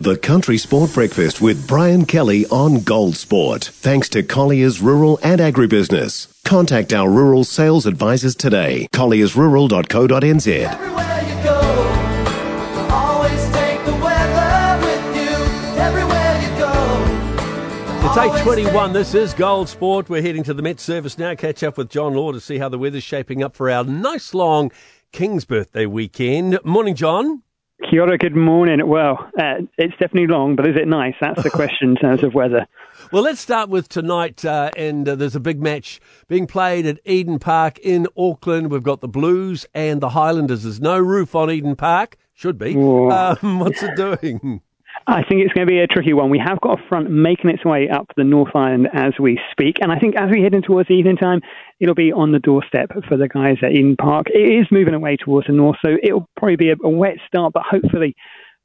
The Country Sport Breakfast with Brian Kelly on Gold Sport. Thanks to Colliers Rural and Agribusiness. Contact our rural sales advisors today. colliersrural.co.nz. Everywhere you go, always take the weather with you. Everywhere you go. It's 8.21. This is Gold Sport. We're heading to the Met Service now. Catch up with John Law to see how the weather's shaping up for our nice long King's birthday weekend. Morning, John. Kia ora, good morning. Well, uh, it's definitely long, but is it nice? That's the question in terms of weather. Well, let's start with tonight. Uh, and uh, there's a big match being played at Eden Park in Auckland. We've got the Blues and the Highlanders. There's no roof on Eden Park. Should be. Um, what's it doing? I think it's going to be a tricky one. We have got a front making its way up the North Island as we speak, and I think as we head in towards evening time, it'll be on the doorstep for the guys at Eden Park. It is moving away towards the north, so it'll probably be a, a wet start, but hopefully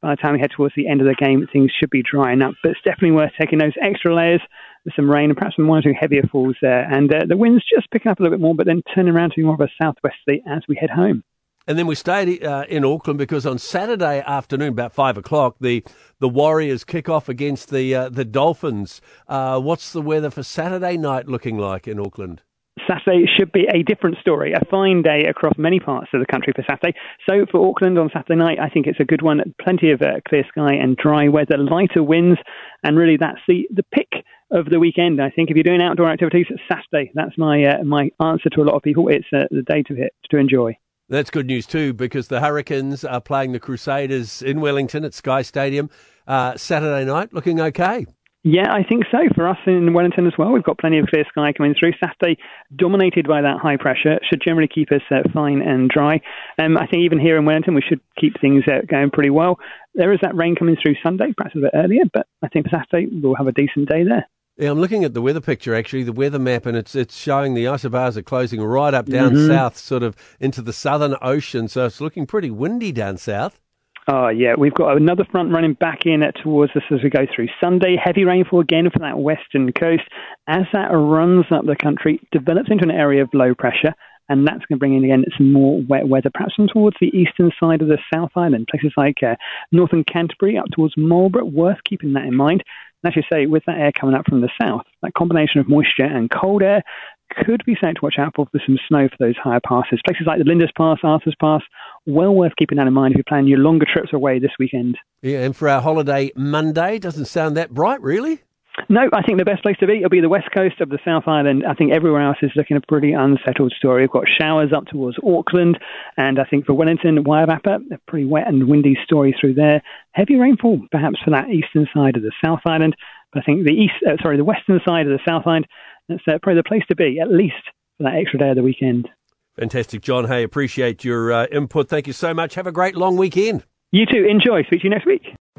by the time we head towards the end of the game, things should be drying up. But it's definitely worth taking those extra layers with some rain and perhaps some one or two heavier falls there. And uh, the wind's just picking up a little bit more, but then turning around to be more of a southwesterly as we head home. And then we stayed uh, in Auckland because on Saturday afternoon, about five o'clock, the the Warriors kick off against the uh, the Dolphins. Uh, what's the weather for Saturday night looking like in Auckland? Saturday should be a different story, a fine day across many parts of the country for Saturday. So for Auckland on Saturday night, I think it's a good one. Plenty of uh, clear sky and dry weather, lighter winds, and really that's the, the pick of the weekend. I think if you're doing outdoor activities, Saturday. That's my uh, my answer to a lot of people. It's uh, the day to hit to enjoy. That's good news too, because the Hurricanes are playing the Crusaders in Wellington at Sky Stadium uh, Saturday night, looking okay. Yeah, I think so. For us in Wellington as well, we've got plenty of clear sky coming through. Saturday, dominated by that high pressure, should generally keep us uh, fine and dry. Um, I think even here in Wellington, we should keep things uh, going pretty well. There is that rain coming through Sunday, perhaps a bit earlier, but I think Saturday, we'll have a decent day there. Yeah, I'm looking at the weather picture actually, the weather map, and it's it's showing the isobars are closing right up down Mhm. south, sort of into the southern ocean. So it's looking pretty windy down south. Oh, yeah, we've got another front running back in towards us as we go through Sunday. Heavy rainfall again for that western coast. As that runs up the country, develops into an area of low pressure, and that's going to bring in again some more wet weather, perhaps from towards the eastern side of the South Island, places like uh, northern Canterbury up towards Marlborough. Worth keeping that in mind. And as you say, with that air coming up from the south, that combination of moisture and cold air could be something to watch out for for some snow for those higher passes. Places like the Lindis Pass, Arthur's Pass, well worth keeping that in mind if you're planning your longer trips away this weekend. Yeah, and for our holiday Monday, doesn't sound that bright, really. No, I think the best place to be will be the west coast of the South Island. I think everywhere else is looking a pretty unsettled story. We've got showers up towards Auckland, and I think for Wellington, Wairarapa, a pretty wet and windy story through there. Heavy rainfall, perhaps for that eastern side of the South Island, but I think the east, uh, sorry, the western side of the South Island, that's uh, probably the place to be, at least for that extra day of the weekend. Fantastic, John. Hey, appreciate your uh, input. Thank you so much. Have a great long weekend. You too. Enjoy. Speak to you next week.